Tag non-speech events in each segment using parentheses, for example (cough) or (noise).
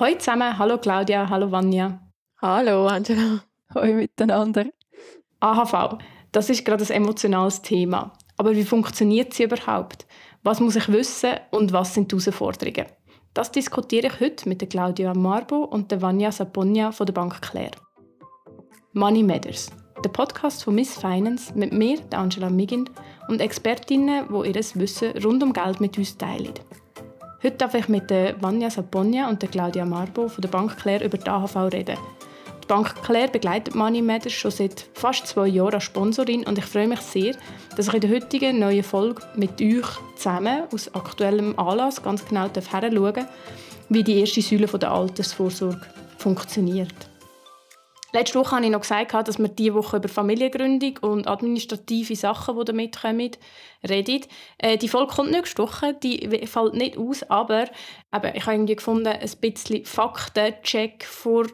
Hallo zusammen, hallo Claudia, hallo Vanja. Hallo Angela. Hallo miteinander. AHV, das ist gerade ein emotionales Thema. Aber wie funktioniert sie überhaupt? Was muss ich wissen und was sind die Herausforderungen? Das diskutiere ich heute mit der Claudia Marbo und der Vanya Saponia von der Bank Claire. Money Matters, der Podcast von Miss Finance mit mir, der Angela Migind, und Expertinnen, die ihr Wissen rund um Geld mit uns teilen. Heute darf ich mit Vanya Saponia und Claudia Marbo von der Bank Claire über die AHV reden. Die Bank Claire begleitet Money Matters schon seit fast zwei Jahren als Sponsorin und ich freue mich sehr, dass ich in der heutigen neuen Folge mit euch zusammen aus aktuellem Anlass ganz genau hinschauen darf, wie die erste Säule der Altersvorsorge funktioniert. Letzte Woche habe ich noch gesagt, dass wir diese Woche über Familiengründung und administrative Sachen, die damit kommen, reden. Äh, die Folge kommt nächste Woche, die fällt nicht aus, aber eben, ich habe irgendwie gefunden, ein bisschen Faktencheck vor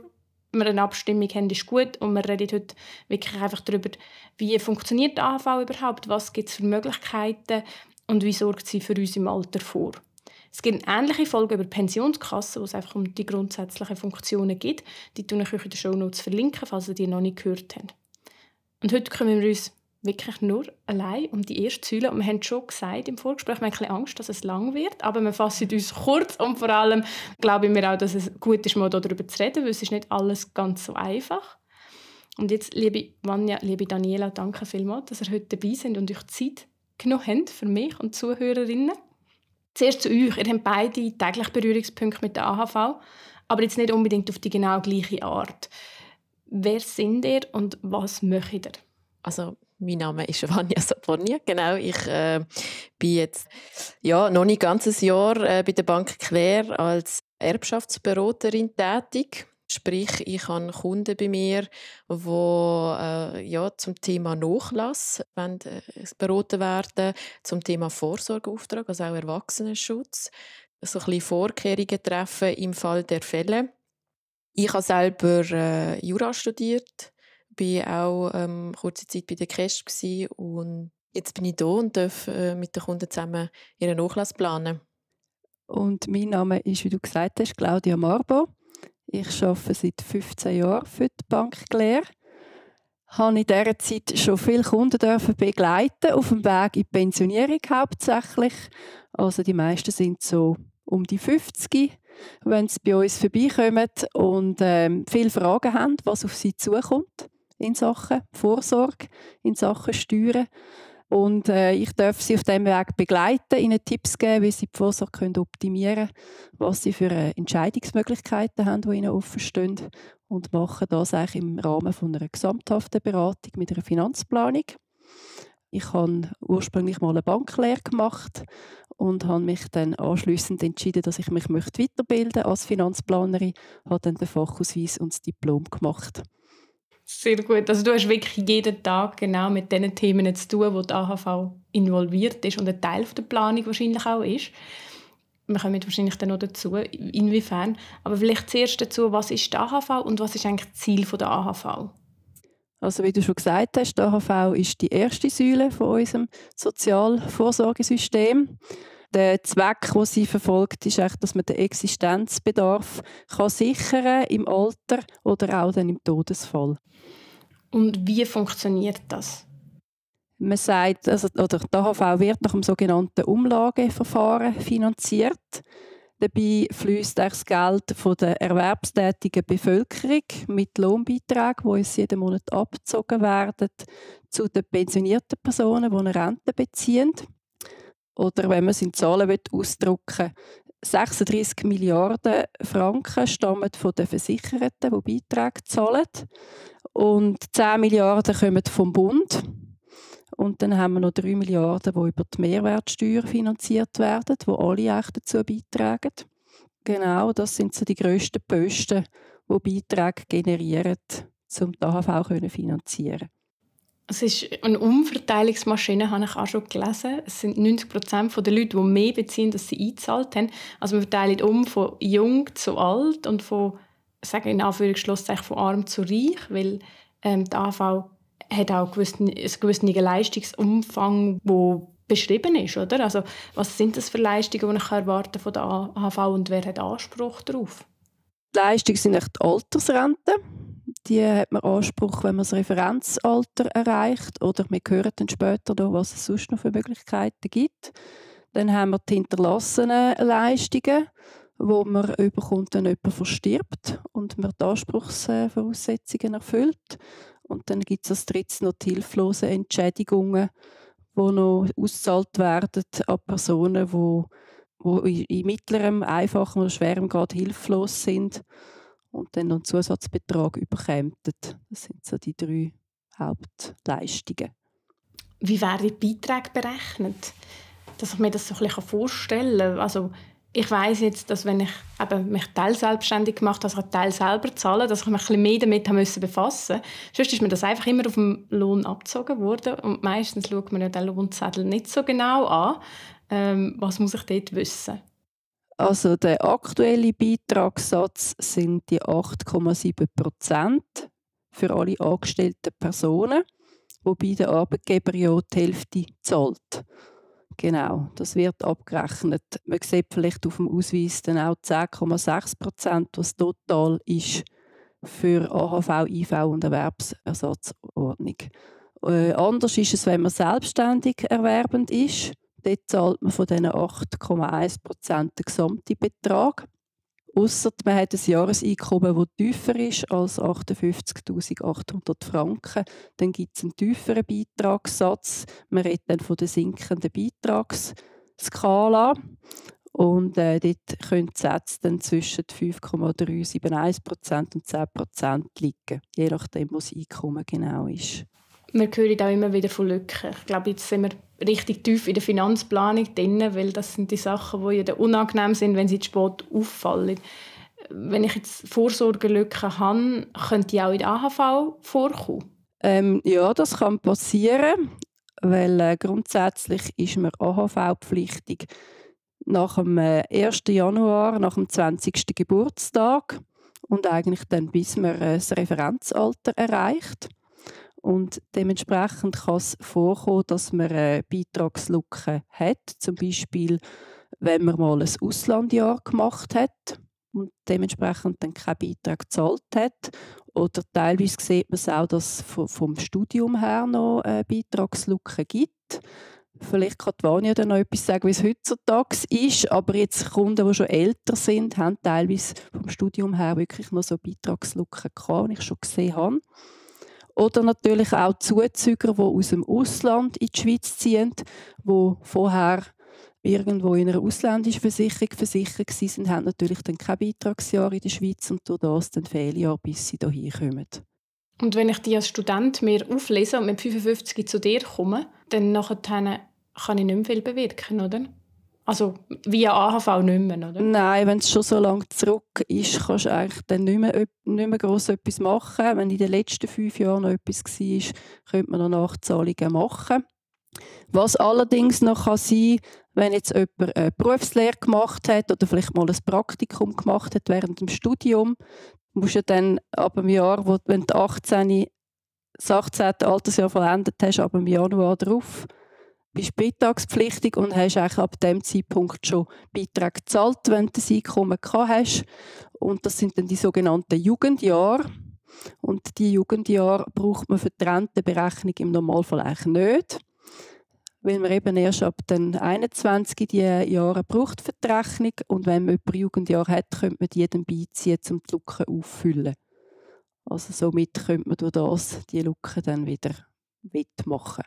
wir eine Abstimmung haben, ist gut. Und wir reden heute wirklich einfach darüber, wie funktioniert die AHV überhaupt, was gibt es für Möglichkeiten und wie sorgt sie für uns im Alter vor. Es gibt ähnliche Folge über Pensionskassen, wo es einfach um die grundsätzlichen Funktionen geht. Die tue ich euch in den Shownotes verlinken, falls ihr die noch nicht gehört habt. Und heute kümmern wir uns wirklich nur allein um die erste Säule. Und wir haben schon gesagt im Vorgespräch, wir haben ein bisschen Angst, dass es lang wird, aber wir fassen uns kurz und vor allem glaube ich mir auch, dass es gut ist, mal darüber zu reden, weil es ist nicht alles ganz so einfach. Und jetzt, liebe Vanja, liebe Daniela, danke vielmals, dass ihr heute dabei sind und euch Zeit genommen habt für mich und Zuhörerinnen. Zuerst zu euch. Ihr habt beide täglich Berührungspunkte mit der AHV, aber jetzt nicht unbedingt auf die genau gleiche Art. Wer sind ihr und was möchtet ihr? Also, mein Name ist Vanya Saponia. Genau, ich äh, bin jetzt ja, noch nicht ganz ein Jahr äh, bei der Bank Claire als Erbschaftsberaterin tätig. Sprich, ich habe Kunden bei mir, die äh, ja, zum Thema Nachlass wollen, äh, beraten werden, zum Thema Vorsorgeauftrag, also auch Erwachsenenschutz, so ein bisschen Vorkehrungen treffen im Fall der Fälle. Ich habe selber äh, Jura studiert, bin auch ähm, kurze Zeit bei der Cash und jetzt bin ich hier und darf äh, mit den Kunden zusammen ihren Nachlass planen. Und mein Name ist, wie du gesagt hast, Claudia Marbo. Ich arbeite seit 15 Jahren für die Bank Claire. Ich habe in dieser Zeit schon viele Kunden begleiten, auf dem Weg in die Pensionierung hauptsächlich. Also die meisten sind so um die 50, wenn sie bei uns vorbeikommen und ähm, viele Fragen haben, was auf sie zukommt in Sachen Vorsorge, in Sachen Steuern. Und äh, ich darf sie auf diesem Weg begleiten, ihnen Tipps geben, wie sie die Vorsorge können optimieren können, was sie für äh, Entscheidungsmöglichkeiten haben, die ihnen offen stehen. Und machen das eigentlich im Rahmen von einer gesamthaften Beratung mit einer Finanzplanung. Ich habe ursprünglich mal eine Banklehre gemacht und habe mich dann anschließend entschieden, dass ich mich weiterbilden möchte als Finanzplanerin. Habe dann den Fachausweis und das Diplom gemacht. Sehr gut. Also du hast wirklich jeden Tag genau mit den Themen zu tun, wo die AHV involviert ist und ein Teil der Planung wahrscheinlich auch ist. Wir kommen wahrscheinlich dann noch dazu, inwiefern. Aber vielleicht zuerst dazu, was ist die AHV und was ist eigentlich das Ziel der AHV? Also wie du schon gesagt hast, die AHV ist die erste Säule von unserem Sozialvorsorgesystem. Der Zweck, den sie verfolgt, ist echt, dass man den Existenzbedarf kann sichern im Alter oder auch dann im Todesfall. Und wie funktioniert das? Man sagt, also, oder die AHV wird nach dem sogenannten Umlageverfahren finanziert. Dabei fließt das Geld von der erwerbstätigen Bevölkerung mit Lohnbeiträgen, die uns jeden Monat abgezogen werden, zu den pensionierten Personen, die eine Rente beziehen. Oder wenn man es in Zahlen ausdrücken will, 36 Milliarden Franken stammen von den Versicherten, die Beiträge zahlen. Und 10 Milliarden kommen vom Bund. Und dann haben wir noch 3 Milliarden, die über die Mehrwertsteuer finanziert werden, die alle echt dazu beitragen. Genau, das sind so die grössten Posten, die Beiträge generieren, um die AHV finanzieren. Es ist eine Umverteilungsmaschine, habe ich auch schon gelesen. Es sind 90 Prozent der Leute, die mehr beziehen, als sie eingezahlt haben. Also wir verteilen um von jung zu alt und von, sagen in Anführungsschlusszeichen, von arm zu reich, weil ähm, die AV hat auch einen gewissen Leistungsumfang, der beschrieben ist, oder? Also was sind das für Leistungen, die ich erwarten von der AHV und wer hat Anspruch darauf? Die Leistung sind die Altersrente. Die hat man Anspruch, wenn man das Referenzalter erreicht. Oder wir hören dann später, noch, was es sonst noch für Möglichkeiten gibt. Dann haben wir die hinterlassenen Leistungen, wo man überkommt, wenn jemand verstirbt und man die Anspruchsvoraussetzungen erfüllt. Und dann gibt es als drittes noch die hilflosen Entschädigungen, die noch ausgezahlt werden an Personen, die, die in mittlerem, einfachem oder schwerem Grad hilflos sind und dann noch einen Zusatzbetrag überkämen. Das sind so die drei Hauptleistungen. Wie werden die Beiträge berechnet? Dass ich mir das so ein bisschen vorstellen kann. Also ich weiß jetzt, dass wenn ich eben mich teilselbstständig gemacht habe, dass ich einen Teil selber zahle, dass ich mich ein bisschen mehr damit haben befassen musste. Sonst ist mir das einfach immer auf dem Lohn abgezogen worden und meistens schaut man ja den Lohnzettel nicht so genau an. Ähm, was muss ich dort wissen? Also der aktuelle Beitragssatz sind die 8,7 Prozent für alle angestellten Personen, wobei der Arbeitgeber ja die Hälfte zahlt. Genau, das wird abgerechnet. Man sieht vielleicht auf dem Ausweis dann auch 10,6 Prozent, was total ist für AHV, IV und Erwerbsersatzordnung. Äh, anders ist es, wenn man selbstständig erwerbend ist. Dort zahlt man von diesen 8,1 Prozent den gesamten Betrag. Ausser man hat ein Jahreseinkommen, das tiefer ist als 58.800 Franken, dann gibt es einen tieferen Beitragssatz. Man redet dann von der sinkenden Beitragsskala. Und äh, dort können die Sätze dann zwischen 5,371% und 10% liegen, je nachdem, was das Einkommen genau ist. Wir hören auch immer wieder von Lücken. Ich glaube, jetzt sind wir richtig tief in der Finanzplanung drin, weil das sind die Sachen, die ja unangenehm sind, wenn sie zu spät auffallen. Wenn ich jetzt Vorsorgelücken habe, könnte die auch in der AHV vorkommen? Ähm, ja, das kann passieren, weil äh, grundsätzlich ist man AHV-pflichtig nach dem äh, 1. Januar, nach dem 20. Geburtstag und eigentlich dann bis man äh, das Referenzalter erreicht. Und dementsprechend kann es vorkommen, dass man eine Beitragslücke hat. Zum Beispiel, wenn man mal ein Auslandjahr gemacht hat und dementsprechend dann keinen Beitrag gezahlt hat. Oder teilweise sieht man es auch, dass es vom Studium her noch eine Beitragslücke gibt. Vielleicht kann Vania dann noch etwas sagen, wie es heutzutage ist. Aber jetzt Kunden, die schon älter sind, haben teilweise vom Studium her wirklich noch so Beitragslücken gehabt, die ich schon gesehen habe. Oder natürlich auch Zuzüger, die aus dem Ausland in die Schweiz ziehen, die vorher irgendwo in einer ausländischen Versicherung versichert waren, haben natürlich dann kein Beitragsjahr in der Schweiz und durch das dann Fehljahr, bis sie hierher kommen. Und wenn ich die als Student mir auflese und mit 55 zu dir komme, dann nachher kann ich nicht mehr viel bewirken, oder? Also via AHV nicht mehr, oder? Nein, wenn es schon so lange zurück ist, kannst du eigentlich dann nicht mehr, nicht mehr gross etwas machen. Wenn in den letzten fünf Jahren noch etwas war, könnte man noch Nachzahlungen machen. Was allerdings noch kann sein wenn jetzt jemand eine Berufslehre gemacht hat oder vielleicht mal ein Praktikum gemacht hat während dem Studium, musst du dann ab dem Jahr, wenn du 18, das 18. Altersjahr vollendet hast, ab dem Januar drauf, bist beitragspflichtig und hast eigentlich ab dem Zeitpunkt schon Beiträge gezahlt, wenn du das Einkommen gehabt hast. Und das sind dann die sogenannten Jugendjahre. Und die Jugendjahre braucht man für die Rentenberechnung im Normalfall eigentlich nicht. Weil man eben erst ab den 21 die Jahre braucht für die Rechnung. Und wenn man ein Jugendjahr hat, könnte man die dann beiziehen, um die Lücke auffüllen. Also somit könnte man durch das die Lücke dann wieder wettmachen.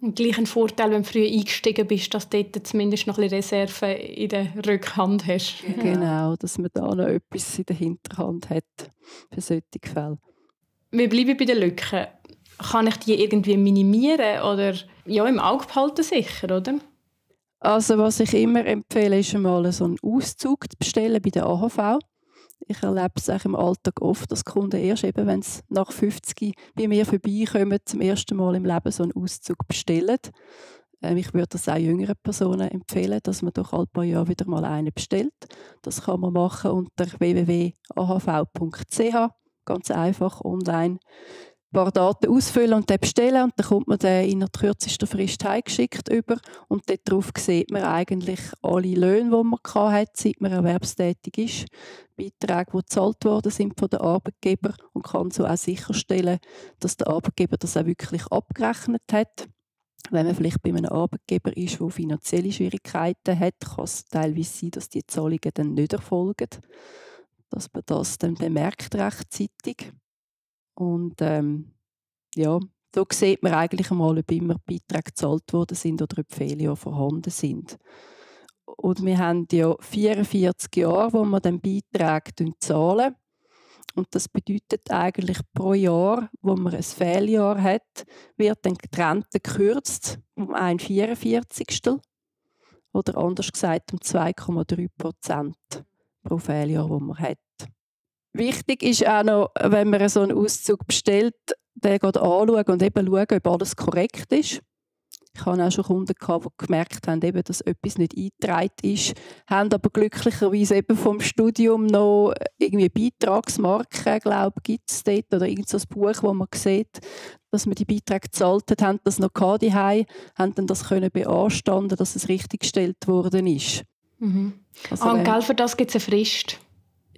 Gleich ein Vorteil, wenn du früh eingestiegen bist, dass du dort zumindest noch ein bisschen Reserve in der Rückhand hast. Genau, dass man da noch etwas in der Hinterhand hat für solche Fälle. Wir bleiben bei den Lücken. Kann ich die irgendwie minimieren oder ja, im Auge behalten sicher, oder? Also was ich immer empfehle, ist einmal so einen Auszug zu bestellen bei der AHV ich erlebe es auch im Alltag oft, dass Kunden erst eben, wenn sie nach 50 bei mir vorbeikommen, zum ersten Mal im Leben so einen Auszug bestellen. Ähm, ich würde das auch jüngeren Personen empfehlen, dass man doch alle paar Jahre wieder mal einen bestellt. Das kann man machen unter www.ahv.ch, ganz einfach online. Paar Daten ausfüllen und den bestellen und dann kommt man den in der kürzesten Frist heimgeschickt über und darauf sieht man eigentlich alle Löhne, die man hat, seit man erwerbstätig ist, Beiträge, die gezahlt worden sind von den Arbeitgeber und kann so auch sicherstellen, dass der Arbeitgeber das auch wirklich abgerechnet hat. Wenn man vielleicht bei einem Arbeitgeber ist, der finanzielle Schwierigkeiten hat, kann es teilweise sein, dass die Zahlungen dann nicht erfolgen, dass man das dann bemerkt rechtzeitig. Und ähm, ja, so sieht man eigentlich einmal, ob immer Beiträge gezahlt worden sind oder ob Fehler vorhanden sind. Und wir haben ja 44 Jahre, wo wir den Beitrag zahlen. Und das bedeutet eigentlich pro Jahr, wo man ein Fehljahr hat, wird dann getrennt gekürzt um ein 44. Oder anders gesagt um 2,3 Prozent pro Fehljahr, wo man hat. Wichtig ist auch noch, wenn man so einen Auszug bestellt, den anschauen und eben schauen, ob alles korrekt ist. Ich hatte auch schon Kunden, gehabt, die gemerkt haben, eben, dass etwas nicht eingetragen ist, haben aber glücklicherweise eben vom Studium noch irgendwie Beitragsmarken, glaube gibt es dort, oder irgend so ein Buch, wo man sieht, dass man die Beiträge gezahlt hat, haben das noch gehabt, haben dann das können beanstanden, dass es richtig gestellt worden ist. Mhm. Also, ah, und gell, für das gibt es eine Frist.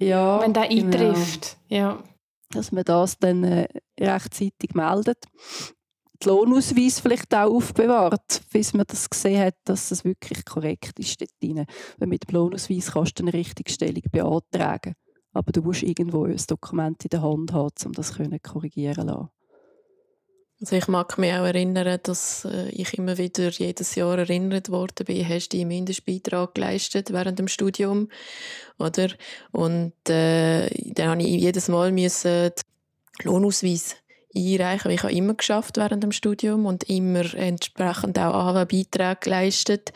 Ja, wenn der genau. eintrifft. Ja. Dass man das dann äh, rechtzeitig meldet. Den Lohnausweis vielleicht auch aufbewahrt, bis man das gesehen hat, dass es wirklich korrekt ist dort drin. Weil mit dem Lohnausweis kannst du eine Richtigstellung beantragen. Aber du musst irgendwo ein Dokument in der Hand haben, um das korrigieren zu lassen. Also ich mag mich auch erinnern, dass äh, ich immer wieder jedes Jahr erinnert worden bin, hast du einen Mindestbeitrag geleistet während dem Studium, oder? Und äh, dann habe ich jedes Mal müssen Lohnausweis einreichen. Ich habe immer geschafft während dem Studium und immer entsprechend auch AHV-Beiträge geleistet.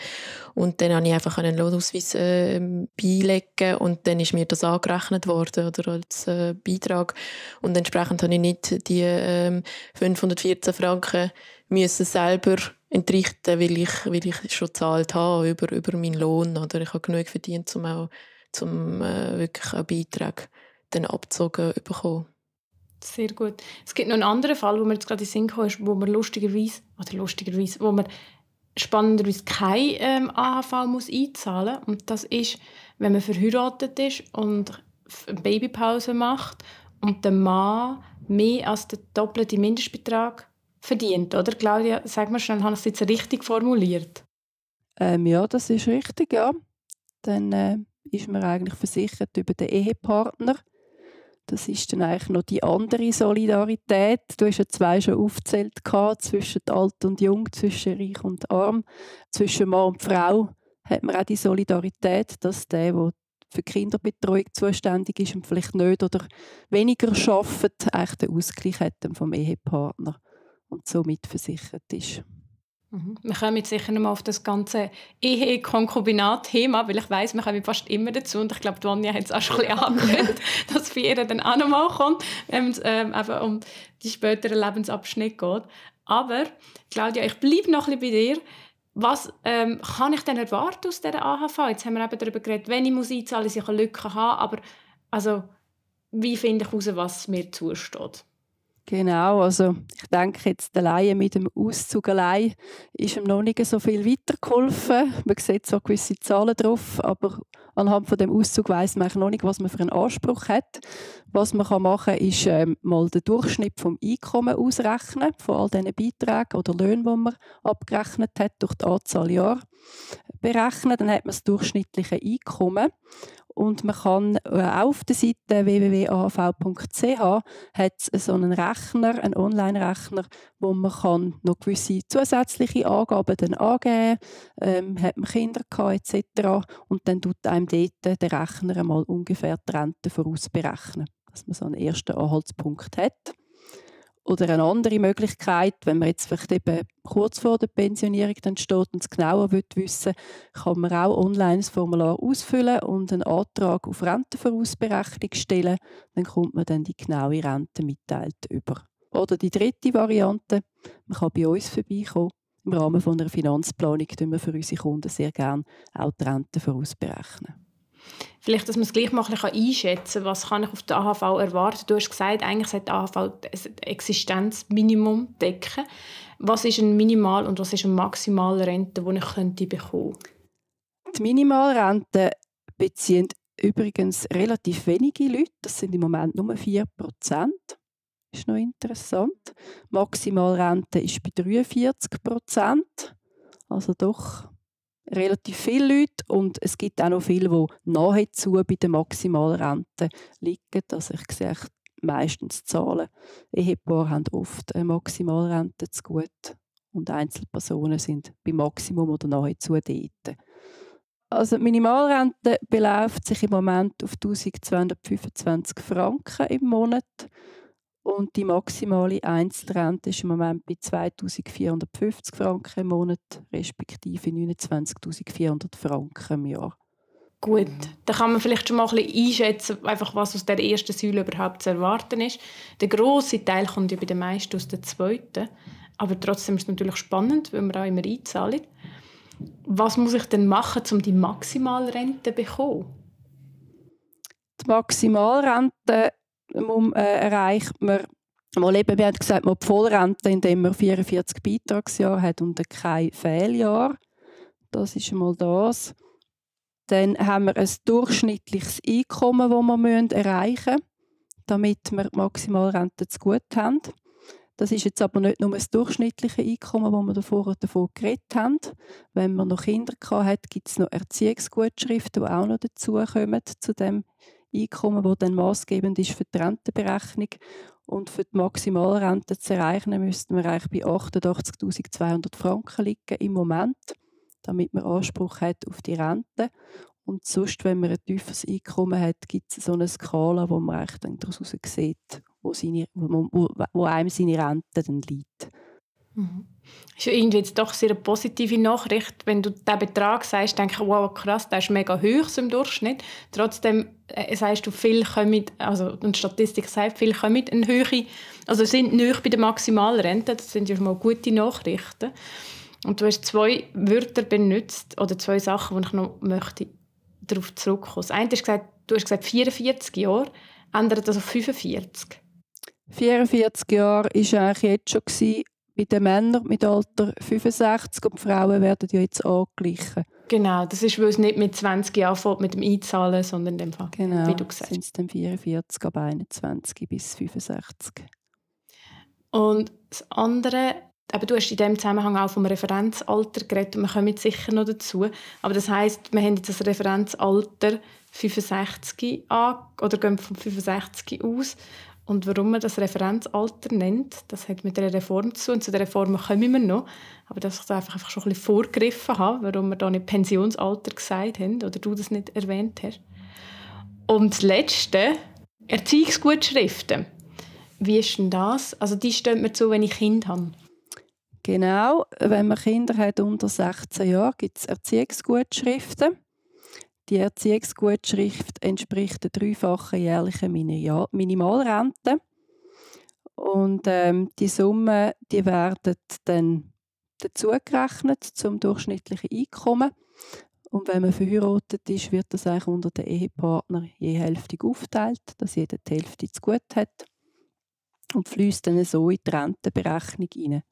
Und dann habe ich einfach einen Lohnausweis äh, beilegen und dann ist mir das angerechnet worden oder als äh, Beitrag. Und entsprechend habe ich nicht die äh, 514 Franken müssen selber entrichten, weil ich, weil ich schon gezahlt habe über, über meinen Lohn. Oder ich habe genug verdient, um auch zum, äh, wirklich auch Beiträge dann abgezogen zu bekommen. Sehr gut. Es gibt noch einen anderen Fall, wo man jetzt gerade in Sinn kam, wo man lustigerweise, oder lustigerweise, wo man spannenderweise keine ähm, AHV muss einzahlen muss. Und das ist, wenn man verheiratet ist und eine Babypause macht und der Mann mehr als den doppelten Mindestbetrag verdient, oder? Claudia, sag mal schnell, habe ich es jetzt richtig formuliert? Ähm, ja, das ist richtig, ja. Dann äh, ist man eigentlich versichert über den Ehepartner das ist dann eigentlich noch die andere Solidarität. Du hast ja zwei schon aufgezählt zwischen alt und jung, zwischen reich und arm, zwischen Mann und Frau hat man auch die Solidarität, dass der, der für Kinderbetreuung zuständig ist und vielleicht nicht oder weniger schafft, eigentlich den Ausgleich hat vom Ehepartner und somit versichert ist. Mhm. Wir kommen jetzt sicher noch mal auf das ganze Ehe-Konkubinat-Thema, weil ich weiß, wir kommen fast immer dazu und ich glaube, Vanja hat es auch schon ein bisschen (laughs) angekündigt, dass für ihr dann auch noch mal kommt, wenn es ähm, um die späteren Lebensabschnitte geht. Aber, Claudia, ich bleibe noch ein bisschen bei dir. Was ähm, kann ich denn erwarten aus dieser AHV? Jetzt haben wir eben darüber geredet, wenn ich muss einzahlen muss, ich eine Lücke haben, aber also, wie finde ich heraus, was mir zusteht? Genau, also ich denke jetzt alleine mit dem Auszug allein ist ihm noch nicht so viel weitergeholfen. Man sieht so gewisse Zahlen drauf, aber anhand von dem Auszug weiß man noch nicht, was man für einen Anspruch hat. Was man machen kann, ist ähm, mal den Durchschnitt vom Einkommen ausrechnen, von all diesen Beiträgen oder Löhnen, die man abgerechnet hat, durch die Anzahl Jahre berechnen. Dann hat man das durchschnittliche Einkommen und man kann äh, auf der Seite www.ahv.ch hat so einen Rechner, einen Online-Rechner, wo man kann noch gewisse zusätzliche Angaben dann angeben ähm, hat man Kinder gehabt, etc. Und dann tut einem dort der Rechner einmal ungefähr die Rente vorausberechnen, dass man so einen ersten Anhaltspunkt hat. Oder eine andere Möglichkeit, wenn man jetzt vielleicht eben kurz vor der Pensionierung dann steht und es genauer wissen will, kann man auch online das Formular ausfüllen und einen Antrag auf Rentenvorausberechnung stellen. Dann kommt man dann die genaue Rente mitteilt über. Oder die dritte Variante, man kann bei uns vorbeikommen. Im Rahmen von einer Finanzplanung tun wir für unsere Kunden sehr gerne auch die Rente vorausberechnen. Vielleicht, dass man es gleich mal ein einschätzen kann, was kann ich auf der AHV erwarten. Du hast gesagt, eigentlich sollte die AHV ein Existenzminimum decken. Was ist ein Minimal- und was ist eine Maximalrente, die ich könnte bekommen Die Minimalrente beziehen übrigens relativ wenige Leute. Das sind im Moment nur 4 Prozent. Ist noch interessant. Maximalrente ist bei 43 Prozent. Also doch relativ viele Leute und es gibt auch noch viele, die nahezu bei der Maximalrente liegen. Also ich sehe meistens Zahlen. Ehepaare haben oft eine Maximalrente zu gut und Einzelpersonen sind beim Maximum oder nahezu dort. Also die Minimalrente beläuft sich im Moment auf 1225 Franken im Monat und die maximale Einzelrente ist im Moment bei 2450 Franken im Monat, respektive 29.400 Franken im Jahr. Gut, dann kann man vielleicht schon mal ein bisschen einschätzen, einfach was aus der ersten Säule überhaupt zu erwarten ist. Der große Teil kommt ja bei den meisten aus der zweiten. Aber trotzdem ist es natürlich spannend, weil wir auch immer einzahlen. Was muss ich denn machen, um die Maximalrente zu bekommen? Die Maximalrente äh, erreicht man Mal eben, wir haben gesagt, man die Vollrente, indem man 44 Beitragsjahre hat und kein Fehljahr. Das ist einmal das. Dann haben wir ein durchschnittliches Einkommen, das wir erreichen müssen, damit wir die Maximalrente zu gut haben. Das ist jetzt aber nicht nur das durchschnittliche Einkommen, das wir davor davon geredet haben. Wenn man noch Kinder hat, gibt es noch Erziehungsgutschriften, die auch noch dazukommen zu dem Einkommen, das dann maßgebend ist für die Rentenberechnung. Und für die Maximalrente zu erreichen, müssten wir eigentlich bei 88.200 Franken liegen im Moment, damit man Anspruch hat auf die Rente. Und sonst, wenn man ein tieferes Einkommen hat, gibt es so eine Skala, wo man eigentlich dann daraus sieht, wo, seine, wo, wo, wo einem seine Rente dann liegt. Mhm. Ist irgendwie jetzt doch sehr eine positive Nachricht. Wenn du diesen Betrag sagst, denke ich, wow, krass, der ist mega hoch im Durchschnitt. Trotzdem äh, sagst du, viel kommen, also die Statistik sagt, viel kommen in Höhe, also sind nicht bei der Maximalrente. Das sind ja schon mal gute Nachrichten. Und du hast zwei Wörter benutzt, oder zwei Sachen, die ich noch möchte darauf zurückkommen. Das eine ist du hast gesagt 44 Jahre, ändert das auf 45? 44 Jahre war eigentlich jetzt schon bei den Männern mit Alter 65 und die Frauen werden ja jetzt angeglichen. Genau, das ist, weil es nicht mit 20 Jahren anfängt mit dem Einzahlen, sondern dem Fall, genau, wie du gesagt sind es dann 44 ab 21 bis 65. Und das andere, aber du hast in diesem Zusammenhang auch vom Referenzalter geredet und wir kommen sicher noch dazu. Aber das heisst, wir haben jetzt das Referenzalter 65 an, oder gehen von 65 aus und warum man das Referenzalter nennt, das hat mit der Reform zu und zu der Reform kommen wir noch. Aber dass ich da einfach, einfach schon ein bisschen vorgegriffen habe, warum wir da nicht Pensionsalter gesagt haben oder du das nicht erwähnt hast. Und das Letzte, Erziehungsgutschriften. Wie ist denn das? Also die stehen mir zu, wenn ich Kinder habe. Genau, wenn man Kinder hat unter 16 Jahren, gibt es Erziehungsgutschriften. Die Erziehungsgutschrift entspricht der dreifachen jährlichen Minimalrente. Und ähm, die Summen die werden dann dazugerechnet zum durchschnittlichen Einkommen. Und wenn man verheiratet ist, wird das eigentlich unter den Ehepartner je Hälfte aufgeteilt, dass jeder die Hälfte zu gut hat. Und fließt dann so in die Rentenberechnung hinein.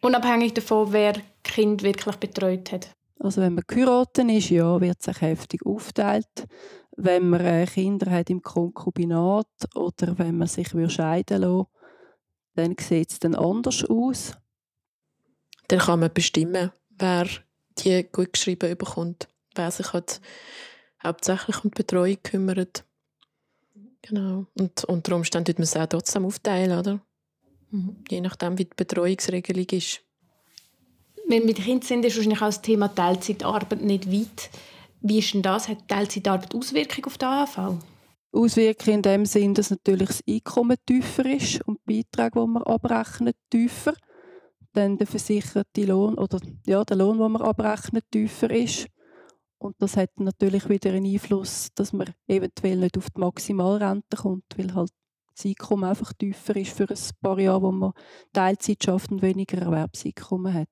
Unabhängig davon, wer Kind wirklich betreut hat. Also wenn man geheiratet ist, ja, wird sich heftig aufteilt. Wenn man äh, Kinder hat im Konkubinat oder wenn man sich scheiden lassen dann sieht es dann anders aus. Dann kann man bestimmen, wer die gut geschrieben bekommt, wer sich halt hauptsächlich um die Betreuung kümmert. Genau. Und unter Umständen tut man es auch trotzdem aufteilen, oder? Mhm. Je nachdem, wie die Betreuungsregelung ist wenn mit Kindern sind, ist wahrscheinlich auch das Thema Teilzeitarbeit nicht weit. Wie ist denn das? Hat Teilzeitarbeit Auswirkungen auf die AHV? Auswirkungen in dem Sinn, dass natürlich das Einkommen tiefer ist und die Beiträge, die man abrechnet, tiefer. Dann der versicherte Lohn oder ja, der Lohn, den man abrechnet, tiefer ist. Und das hat natürlich wieder einen Einfluss, dass man eventuell nicht auf die Maximalrente kommt, weil halt das Einkommen einfach tiefer ist für ein paar Jahre, wo man Teilzeit schafft und weniger Erwerbseinkommen hat.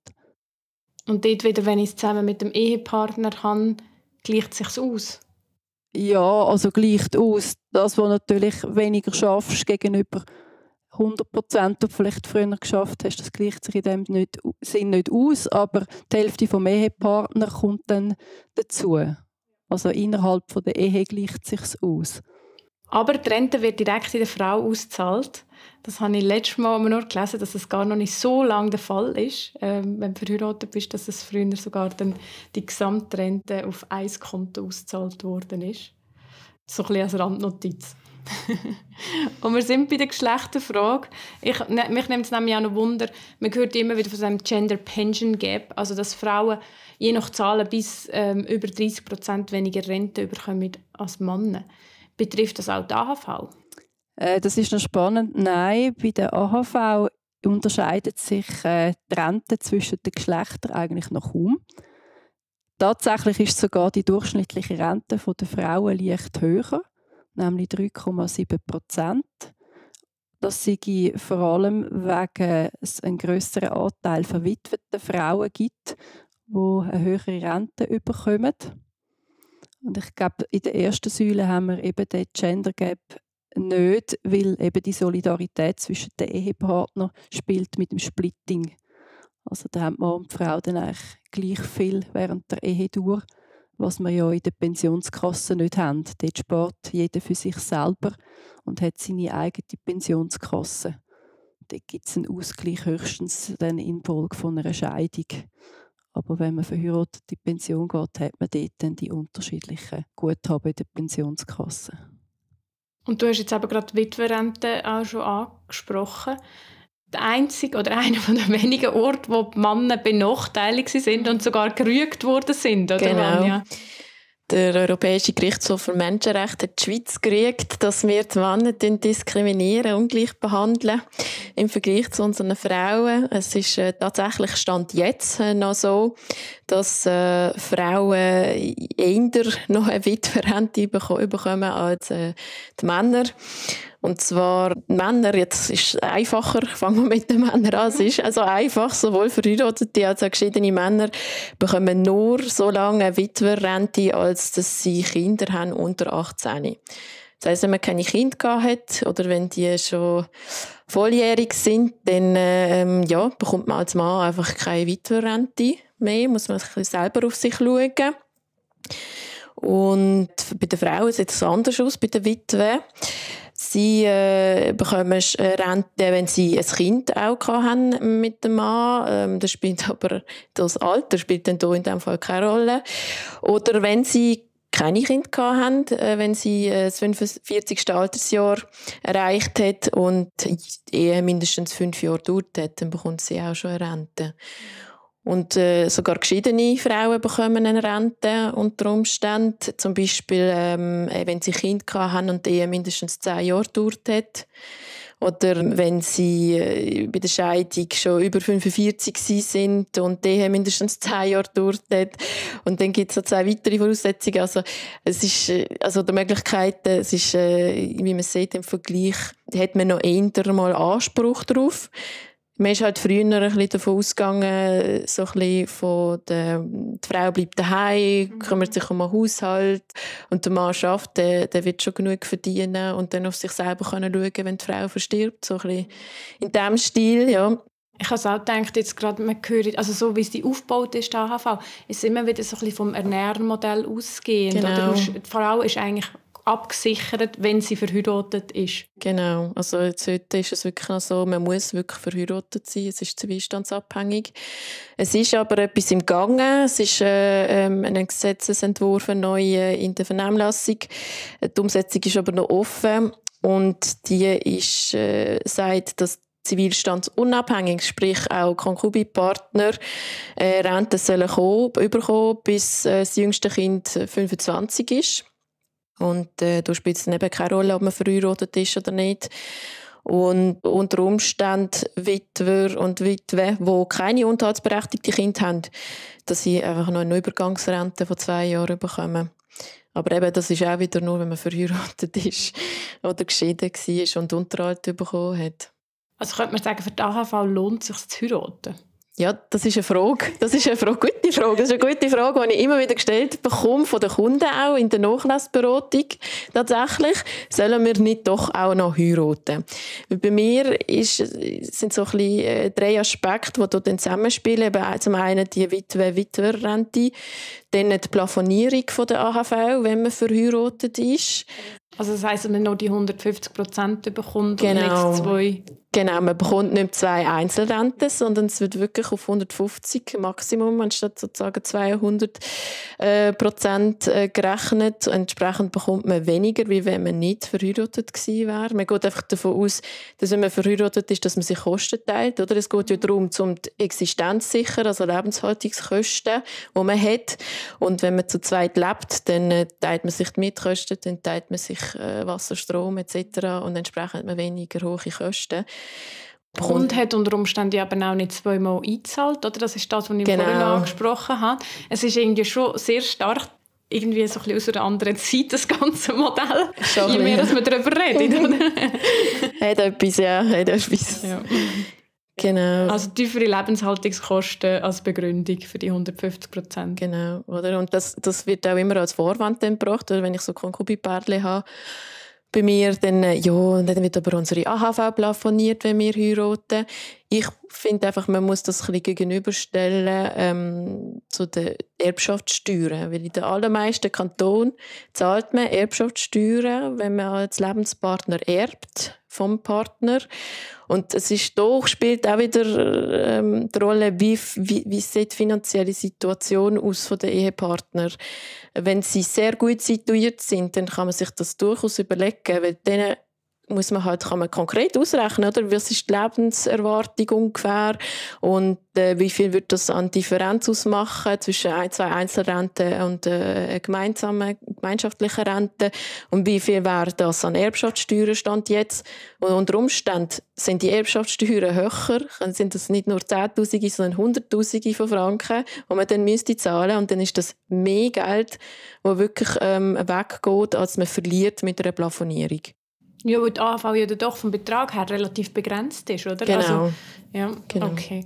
Und dort wieder, wenn ich es zusammen mit dem Ehepartner habe, gleicht es sich aus? Ja, also gleicht aus. Das, was natürlich weniger schaffst gegenüber 100 Prozent, du vielleicht früher geschafft hast, das gleicht sich in dem nicht, Sinn nicht aus, aber die Hälfte vom Ehepartner kommt dann dazu. Also innerhalb von der Ehe gleicht sich aus. Aber die Rente wird direkt in der Frau ausgezahlt. Das habe ich letztes Mal nur gelesen, dass es gar noch nicht so lange der Fall ist, ähm, wenn du verheiratet bist, dass es früher sogar dann die Gesamtrente auf ein Konto ausgezahlt worden ist. So ein bisschen als Randnotiz. (laughs) und wir sind bei der Geschlechterfrage. Ich, ne, mich nimmt es nämlich auch noch Wunder, man hört immer wieder von einem Gender Pension Gap, also dass Frauen je nach Zahlen bis ähm, über 30 Prozent weniger Rente bekommen als Männer. Betrifft das auch die AHV? Äh, das ist noch spannend. Nein, bei der AHV unterscheidet sich äh, die Rente zwischen den Geschlechtern eigentlich noch kaum. Tatsächlich ist sogar die durchschnittliche Rente der Frauen leicht höher, nämlich 3,7 Prozent. Das sei vor allem wegen es einen größeren Anteil verwitweter Frauen gibt, die eine höhere Rente bekommen. Und ich glaube, in der ersten Säule haben wir eben den Gender Gap nicht, weil eben die Solidarität zwischen den Ehepartnern spielt mit dem Splitting. Also da haben Mann und die Frau dann eigentlich gleich viel während der Ehe durch, was wir ja in der Pensionskasse nicht haben. Dort spart jeder für sich selber und hat seine eigene Pensionskasse. Dort gibt es einen Ausgleich höchstens dann in von einer Scheidung. Aber wenn man verheiratet in die Pension geht, hat man dort dann die unterschiedlichen Guthaben in der Pensionskasse. Und du hast jetzt eben gerade die Witwerrente auch schon angesprochen. Der einzige oder (laughs) einer von den wenigen Orte, wo die Männer benachteiligt sind und sogar gerügt worden sind, oder genau. Vanja? Der Europäische Gerichtshof für Menschenrechte hat die Schweiz gerügt, dass wir die Männer diskriminieren, ungleich behandeln im Vergleich zu unseren Frauen. Es ist äh, tatsächlich Stand jetzt äh, noch so, dass äh, Frauen eher noch eine Witwerrente bekommen als äh, die Männer. Und zwar Männer, jetzt ist es einfacher, (laughs) fangen wir mit den Männern an. Es ist also einfach, sowohl verheiratete als auch geschiedene Männer bekommen nur so lange Witwerrente, als dass sie Kinder haben unter 18. Das heisst, wenn man keine Kinder hat oder wenn die schon volljährig sind, dann ähm, ja, bekommt man als Mann einfach keine Witwerrente mehr, muss man sich selber auf sich schauen. Und bei den Frauen sieht es anders aus, bei den Witwen. Sie äh, bekommen Rente, wenn sie ein Kind auch haben mit dem Mann. Ähm, das spielt (laughs) aber das Alter spielt dann in dem Fall keine Rolle. Oder wenn sie keine Kinder haben, äh, wenn sie äh, das 45. Altersjahr erreicht hat und die mindestens fünf Jahre dauert hat, dann bekommt sie auch schon eine Rente. Und äh, sogar geschiedene Frauen bekommen eine Rente unter Umständen. Zum Beispiel, ähm, äh, wenn sie Kinder haben und die Ehe mindestens zehn Jahre gedauert hat. Oder wenn sie äh, bei der Scheidung schon über 45 sind und die Ehe mindestens zehn Jahre gedauert hat. Und dann gibt es noch zwei weitere Voraussetzungen. Also, es ist, äh, also die Möglichkeiten, es ist, äh, wie man sieht im Vergleich, hat man noch eher mal Anspruch darauf. Man ist halt früher ein bisschen davon ausgegangen, so ein bisschen von der, die Frau bleibt daheim, mhm. kümmert sich um den Haushalt und der Mann schafft, der, der wird schon genug verdienen und dann auf sich selber können schauen, wenn die Frau verstirbt, so ein bisschen in diesem Stil, ja. Ich habe auch gedacht, jetzt gerade, man hört, also so wie es die aufgebaut ist, die AHV, ist immer wieder so ein bisschen vom Ernährmodell ausgehend. Genau. Oder die Frau ist eigentlich abgesichert, wenn sie verheiratet ist. Genau, also jetzt heute ist es wirklich noch so, man muss wirklich verheiratet sein, es ist zivilstandsabhängig. Es ist aber etwas im Gange, es ist äh, ähm, ein Gesetzesentwurf neu in der Vernehmlassung, die Umsetzung ist aber noch offen und die ist, äh, sagt, dass zivilstandsunabhängig, sprich auch Konkubinpartner, äh, Rente sollen kommen, überkommen, bis äh, das jüngste Kind 25 ist. Und äh, da spielt es eben keine Rolle, ob man verheiratet ist oder nicht. Und unter Umständen Witwer und Witwe, die keine unterhaltsberechtigten Kinder haben, dass sie einfach noch eine Übergangsrente von zwei Jahren bekommen. Aber eben, das ist auch wieder nur, wenn man verheiratet ist oder geschieden war und Unterhalt bekommen hat. Also könnte man sagen, für die AHV lohnt es sich zu heiraten? Ja, das ist eine Frage. Das ist eine Frage, gute Frage. Das ist eine gute Frage, die ich immer wieder gestellt bekomme von den Kunden auch in der Nachlassberatung. Tatsächlich sollen wir nicht doch auch noch heiraten. Bei mir ist, sind so ein bisschen äh, drei Aspekte, die dort zusammenspielen. Zum einen die Witwe-Witwer-Rente, dann die Plafonierung von der AHV, wenn man verheiratet ist. Also das heisst, dass man nur die 150 Prozent bekommt genau. und zwei Genau, man bekommt nicht zwei Einzelrenten, sondern es wird wirklich auf 150 Maximum anstatt sozusagen 200 äh, Prozent äh, gerechnet. Entsprechend bekommt man weniger, wie wenn man nicht verheiratet gewesen wäre. Man geht einfach davon aus, dass wenn man verheiratet ist, dass man sich Kosten teilt. Oder? Es geht ja darum, um die Existenz sichern, also Lebenshaltungskosten, die man hat. Und wenn man zu zweit lebt, dann äh, teilt man sich die Mietkosten, dann teilt man sich äh, Wasser, Strom etc. und entsprechend hat man weniger hohe Kosten. Kunde hat unter Umständen eben auch nicht zweimal eingezahlt, oder? Das ist das, was ich genau. vorhin angesprochen habe. Es ist irgendwie schon sehr stark irgendwie so ein bisschen aus einer anderen Zeit, das ganze Modell. Schon Je mehr, dass man darüber redet. (laughs) hat etwas, ja. Hat etwas. Ja. Genau. Also tiefere Lebenshaltungskosten als Begründung für die 150 Prozent. Genau, oder? Und das, das wird auch immer als Vorwand gebracht, oder wenn ich so Konkubipärchen habe bei mir, dann, äh, ja, dann wird aber unsere AHV plafoniert, wenn wir heiraten. Ich finde einfach, man muss das ein gegenüberstellen ähm, zu den Erbschaftssteuern, weil in den allermeisten Kantonen zahlt man Erbschaftssteuern, wenn man als Lebenspartner erbt vom Partner. Und es ist doch, spielt auch wieder ähm, die Rolle, wie, wie, wie sieht die finanzielle Situation aus von den Ehepartner. Wenn sie sehr gut situiert sind, dann kann man sich das durchaus überlegen, weil denen muss man halt kann man konkret ausrechnen, oder? Was ist die Lebenserwartung ungefähr? Und äh, wie viel wird das an Differenz ausmachen zwischen ein, zwei Einzelrenten und äh, gemeinsamen gemeinschaftlichen Rente? Und wie viel wäre das an Erbschaftssteuern stand jetzt? Und unter Umständen sind die Erbschaftssteuern höher, dann sind das nicht nur Zehntausende, sondern Hunderttausende von Franken, die man dann müsste zahlen und dann ist das mehr Geld, wo wirklich ähm, weggeht, als man verliert mit einer Plafonierung. Ja, weil die AHV ja doch vom Betrag her relativ begrenzt ist, oder? Genau. Also, ja, genau. okay.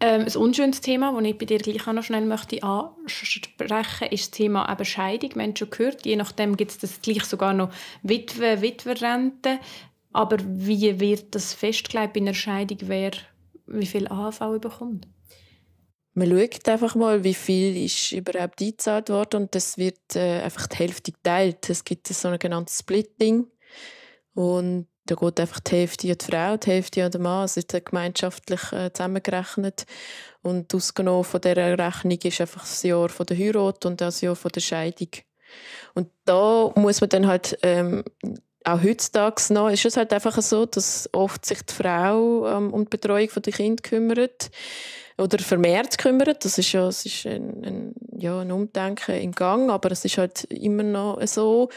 Ähm, ein unschönes Thema, das ich bei dir gleich auch noch schnell möchte ansprechen ist das Thema eben Scheidung. Wir haben schon gehört, je nachdem gibt es das gleich sogar noch Witwe, Witwerrente. Aber wie wird das festgelegt bei einer Scheidung, wer wie viel AHV bekommt? Man schaut einfach mal, wie viel ist überhaupt eingezahlt worden und das wird äh, einfach die Hälfte geteilt. Es gibt ein sogenanntes Splitting. Und da geht einfach die Hälfte an die Frau, die Hälfte an den Mann. Es ist gemeinschaftlich äh, zusammengerechnet. Und ausgenommen von dieser Rechnung ist einfach das Jahr von der Heirat und das Jahr von der Scheidung. Und da muss man dann halt ähm, auch heutzutage noch, ist es halt einfach so, dass oft sich die Frau ähm, um die Betreuung der Kinder kümmert oder vermehrt kümmert. Das ist ja, es ist ein, ein, ja, ein Umdenken im Gang, aber es ist halt immer noch so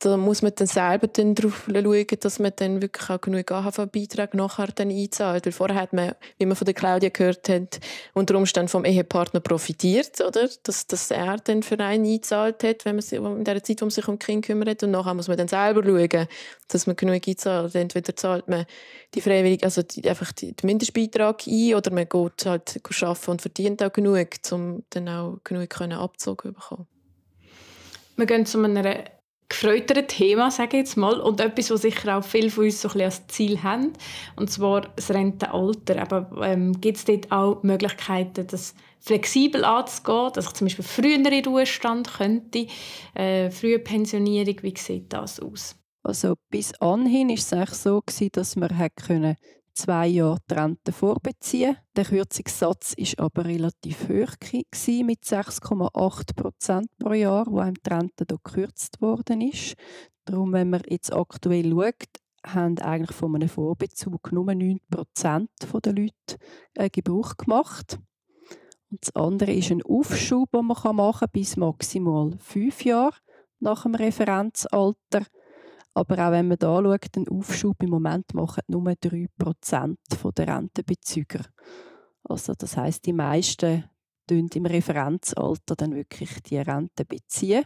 da muss man dann selber dann darauf schauen, dass man dann wirklich auch genug AHV-Beiträge nachher dann einzahlt. Weil vorher hat man, wie man von der Claudia gehört hat, unter Umständen vom Ehepartner profitiert, oder? Dass, dass er dann für einen eingezahlt hat, wenn man sich, in der Zeit, wo man sich um Kinder kümmert. Und nachher muss man dann selber schauen, dass man genug einzahlt. Entweder zahlt man die freiwillig, also die, einfach den Mindestbeitrag ein, oder man geht halt arbeiten und verdient auch genug, um dann auch genug Abzug zu bekommen. Wir gehen zu einer gefreuteren Thema, sage ich jetzt mal, und etwas, was sicher auch viele von uns so ein als Ziel haben, und zwar das Rentenalter. Aber ähm, gibt es dort auch Möglichkeiten, das flexibel anzugehen, dass ich zum Beispiel früher in den Ruhestand könnte, äh, frühe Pensionierung, wie sieht das aus? Also bis anhin war es eigentlich so, dass man können zwei Jahre die Rente vorbeziehen. Der Kürzungssatz war aber relativ hoch mit 6,8 Prozent pro Jahr, wo einem die Rente hier gekürzt worden ist. Darum, wenn man jetzt aktuell schaut, haben eigentlich von einem Vorbezug nur 9 Prozent der Leute äh, Gebrauch gemacht. Und das andere ist ein Aufschub, den man machen kann, bis maximal fünf Jahre nach dem Referenzalter. Aber auch wenn man da schaut, den Aufschub im Moment machen nur 3% der Rentenbezüger. Also das heißt, die meisten beziehen im Referenzalter dann wirklich die Rente beziehen.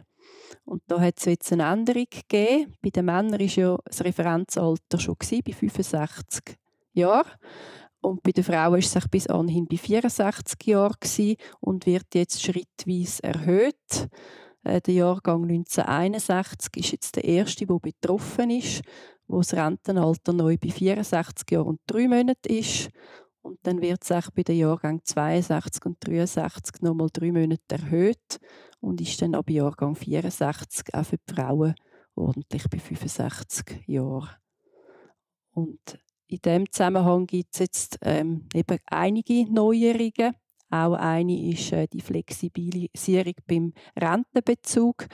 Und da hat es jetzt eine Änderung gegeben. Bei den Männern war ja das Referenzalter schon bei 65 Jahren. Und bei den Frauen ist es bis anhin bei 64 Jahren und wird jetzt schrittweise erhöht. Äh, der Jahrgang 1961 ist jetzt der erste, der betroffen ist, wo das Rentenalter neu bei 64 Jahren und 3 Monaten ist. Und dann wird es auch bei den Jahrgängen 62 und 63 nochmal drei Monate erhöht und ist dann ab Jahrgang 64 auch für die Frauen ordentlich bei 65 Jahren. Und in diesem Zusammenhang gibt es jetzt ähm, eben einige Neuerungen. Auch eine ist äh, die Flexibilisierung beim Rentenbezug.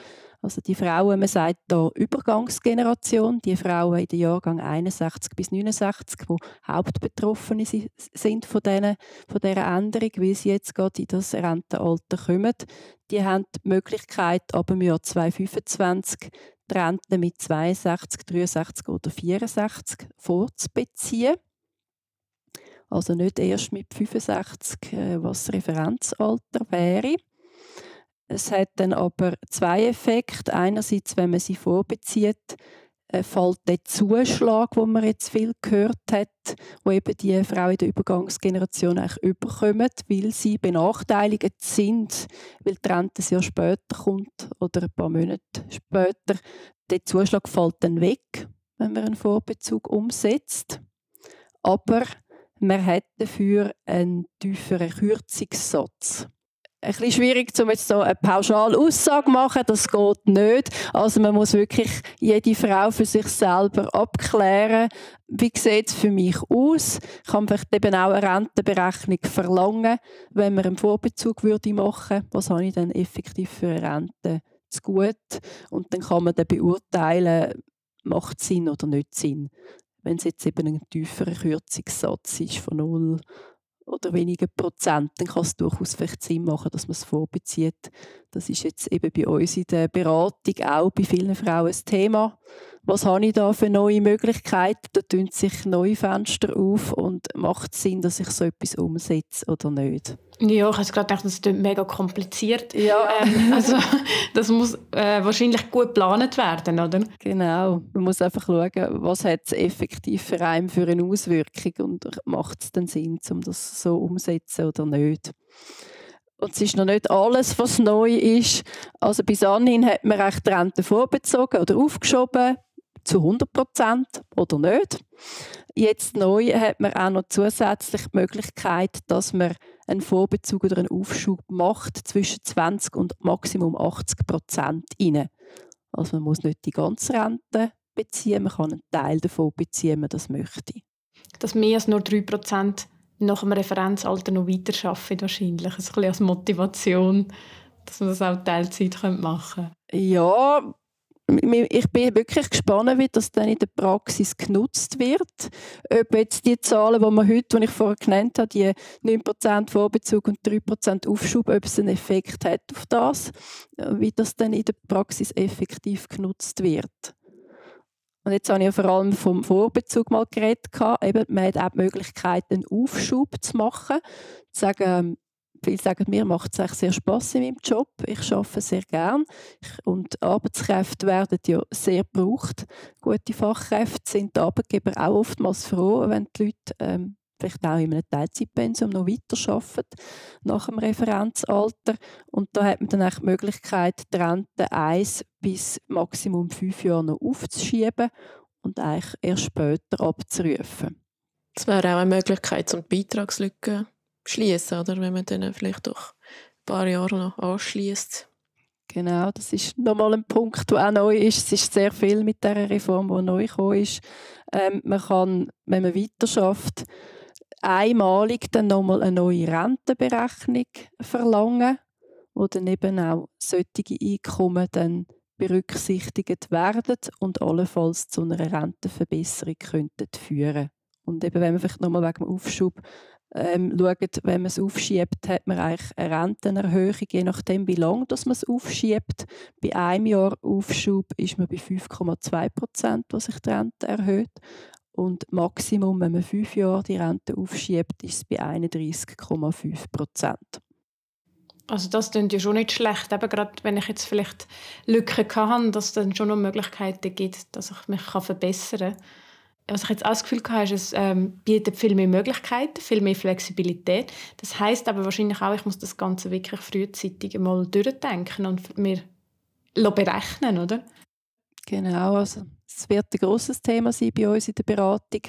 Also die Frauen, man sagt da Übergangsgeneration, die Frauen in den Jahrgang 61 bis 69, die Hauptbetroffene sind von, denen, von dieser Änderung, weil sie jetzt gerade in das Rentenalter kommen, die haben die Möglichkeit, ab dem Jahr 2025 die Rente mit 62, 63 oder 64 vorzubeziehen. Also nicht erst mit 65, äh, was das Referenzalter wäre. Es hat dann aber zwei Effekte. Einerseits, wenn man sie vorbezieht, äh, fällt der Zuschlag, wo man jetzt viel gehört hat, wo eben die Frauen in der Übergangsgeneration eigentlich überkommen, weil sie benachteiligt sind, weil die Rente sehr später kommt oder ein paar Monate später. Der Zuschlag fällt dann weg, wenn man einen Vorbezug umsetzt. Aber man hat dafür einen tieferen Kürzungssatz ein bisschen schwierig, um jetzt so eine pauschale Aussage zu machen. Das geht nicht. Also man muss wirklich jede Frau für sich selber abklären, wie sieht es für mich aus. Kann vielleicht eben auch eine Rentenberechnung verlangen, wenn man einen Vorbezug würde machen Was habe ich dann effektiv für eine Rente zu gut? Und dann kann man dann beurteilen, macht es Sinn oder nicht Sinn. Wenn es jetzt eben ein tieferer Kürzungssatz ist von 0 oder weniger Prozent, dann kann es durchaus vielleicht Sinn machen, dass man es vorbezieht. Das ist jetzt eben bei uns in der Beratung auch bei vielen Frauen ein Thema. Was habe ich da für neue Möglichkeiten? Da tun sich neue Fenster auf und macht es Sinn, dass ich so etwas umsetze oder nicht? Ja, ich habe gerade gedacht, das ist mega kompliziert. Ja. Ähm, also, (laughs) das muss äh, wahrscheinlich gut geplant werden, oder? Genau. Man muss einfach schauen, was hat es effektiv für einen für eine Auswirkung und macht es dann Sinn, um das so umzusetzen oder nicht. Und es ist noch nicht alles, was neu ist. Also bis anhin hat man recht Rente vorbezogen oder aufgeschoben, zu 100 Prozent oder nicht. Jetzt neu hat man auch noch zusätzlich die Möglichkeit, dass man einen Vorbezug oder einen Aufschub macht zwischen 20 und Maximum 80 Prozent rein. Also man muss nicht die ganze Rente beziehen, man kann einen Teil davon beziehen, wenn man das möchte. Dass mehr als nur 3 Prozent nach dem Referenzalter noch weiter arbeiten wahrscheinlich. Ein bisschen als Motivation, dass man das auch Teilzeit machen könnte. Ja, ich bin wirklich gespannt, wie das dann in der Praxis genutzt wird. Ob jetzt die Zahlen, die wir heute, die ich vorher genannt habe, die 9% Vorbezug und 3% Aufschub, ob es einen Effekt hat auf das, wie das dann in der Praxis effektiv genutzt wird. Und jetzt habe ich ja vor allem vom Vorbezug mal geredet. Eben, man hat auch die Möglichkeit, einen Aufschub zu machen. Zu sagen, Viele sagen, mir macht es sehr Spaß in meinem Job. Ich arbeite sehr gern und Arbeitskräfte werden ja sehr gebraucht. Gute Fachkräfte sind die Arbeitgeber auch oftmals froh, wenn die Leute ähm, vielleicht auch in einem Teilzeitpensum noch weiter arbeiten, nach dem Referenzalter. Und da hat man dann auch die Möglichkeit, die Rente 1 bis Maximum 5 Jahre noch aufzuschieben und eigentlich erst später abzurufen. Das wäre auch eine Möglichkeit, um die Beitragslücke schließen, oder wenn man dann vielleicht doch ein paar Jahre noch anschließt. Genau, das ist nochmal ein Punkt, der auch neu ist. Es ist sehr viel mit dieser Reform, die neu gekommen ist. Ähm, man kann, wenn man weiter schafft, einmalig dann nochmal eine neue Rentenberechnung verlangen, wo dann eben auch solche Einkommen dann berücksichtigt werden und allenfalls zu einer Rentenverbesserung könnten führen. Und eben, wenn man vielleicht nochmal wegen dem Aufschub ähm, schaut, wenn man es aufschiebt, hat man eigentlich eine Rentenerhöhung, je nachdem, wie lange man es aufschiebt. Bei einem Jahr Aufschub ist man bei 5,2 Prozent, was sich die Rente erhöht. Und Maximum, wenn man fünf Jahre die Rente aufschiebt, ist es bei 31,5 Prozent. Also das klingt ja schon nicht schlecht, eben gerade wenn ich jetzt vielleicht Lücken habe, dass es dann schon noch Möglichkeiten gibt, dass ich mich verbessern kann. Was ich jetzt auch das Gefühl hatte, ist, es ähm, bietet viel mehr Möglichkeiten, viel mehr Flexibilität. Das heißt aber wahrscheinlich auch, ich muss das Ganze wirklich frühzeitig mal durchdenken und mir berechnen, oder? Genau, also es wird ein grosses Thema sein bei uns in der Beratung,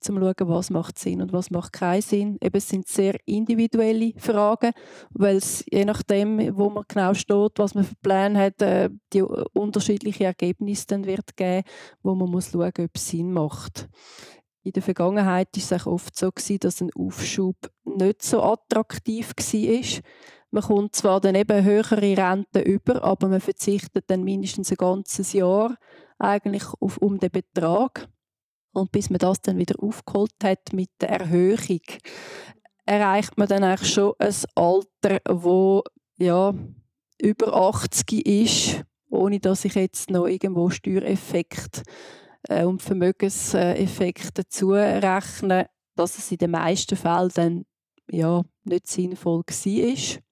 zum zu schauen, was macht Sinn und was macht keinen Sinn. Eben, es sind sehr individuelle Fragen, weil es je nachdem, wo man genau steht, was man für Pläne hat, äh, die unterschiedlichen Ergebnisse dann wird geben, wo man muss schauen, ob es Sinn macht. In der Vergangenheit war es oft so, dass ein Aufschub nicht so attraktiv war. Man kommt zwar dann eben höhere Renten über, aber man verzichtet dann mindestens ein ganzes Jahr eigentlich auf, um den Betrag. Und bis man das dann wieder aufgeholt hat mit der Erhöhung, erreicht man dann eigentlich schon ein Alter, wo ja, über 80 ist, ohne dass ich jetzt noch irgendwo Steuereffekt äh, und Vermögenseffekt dazu rechne, dass es in den meisten Fällen dann ja, nicht sinnvoll war.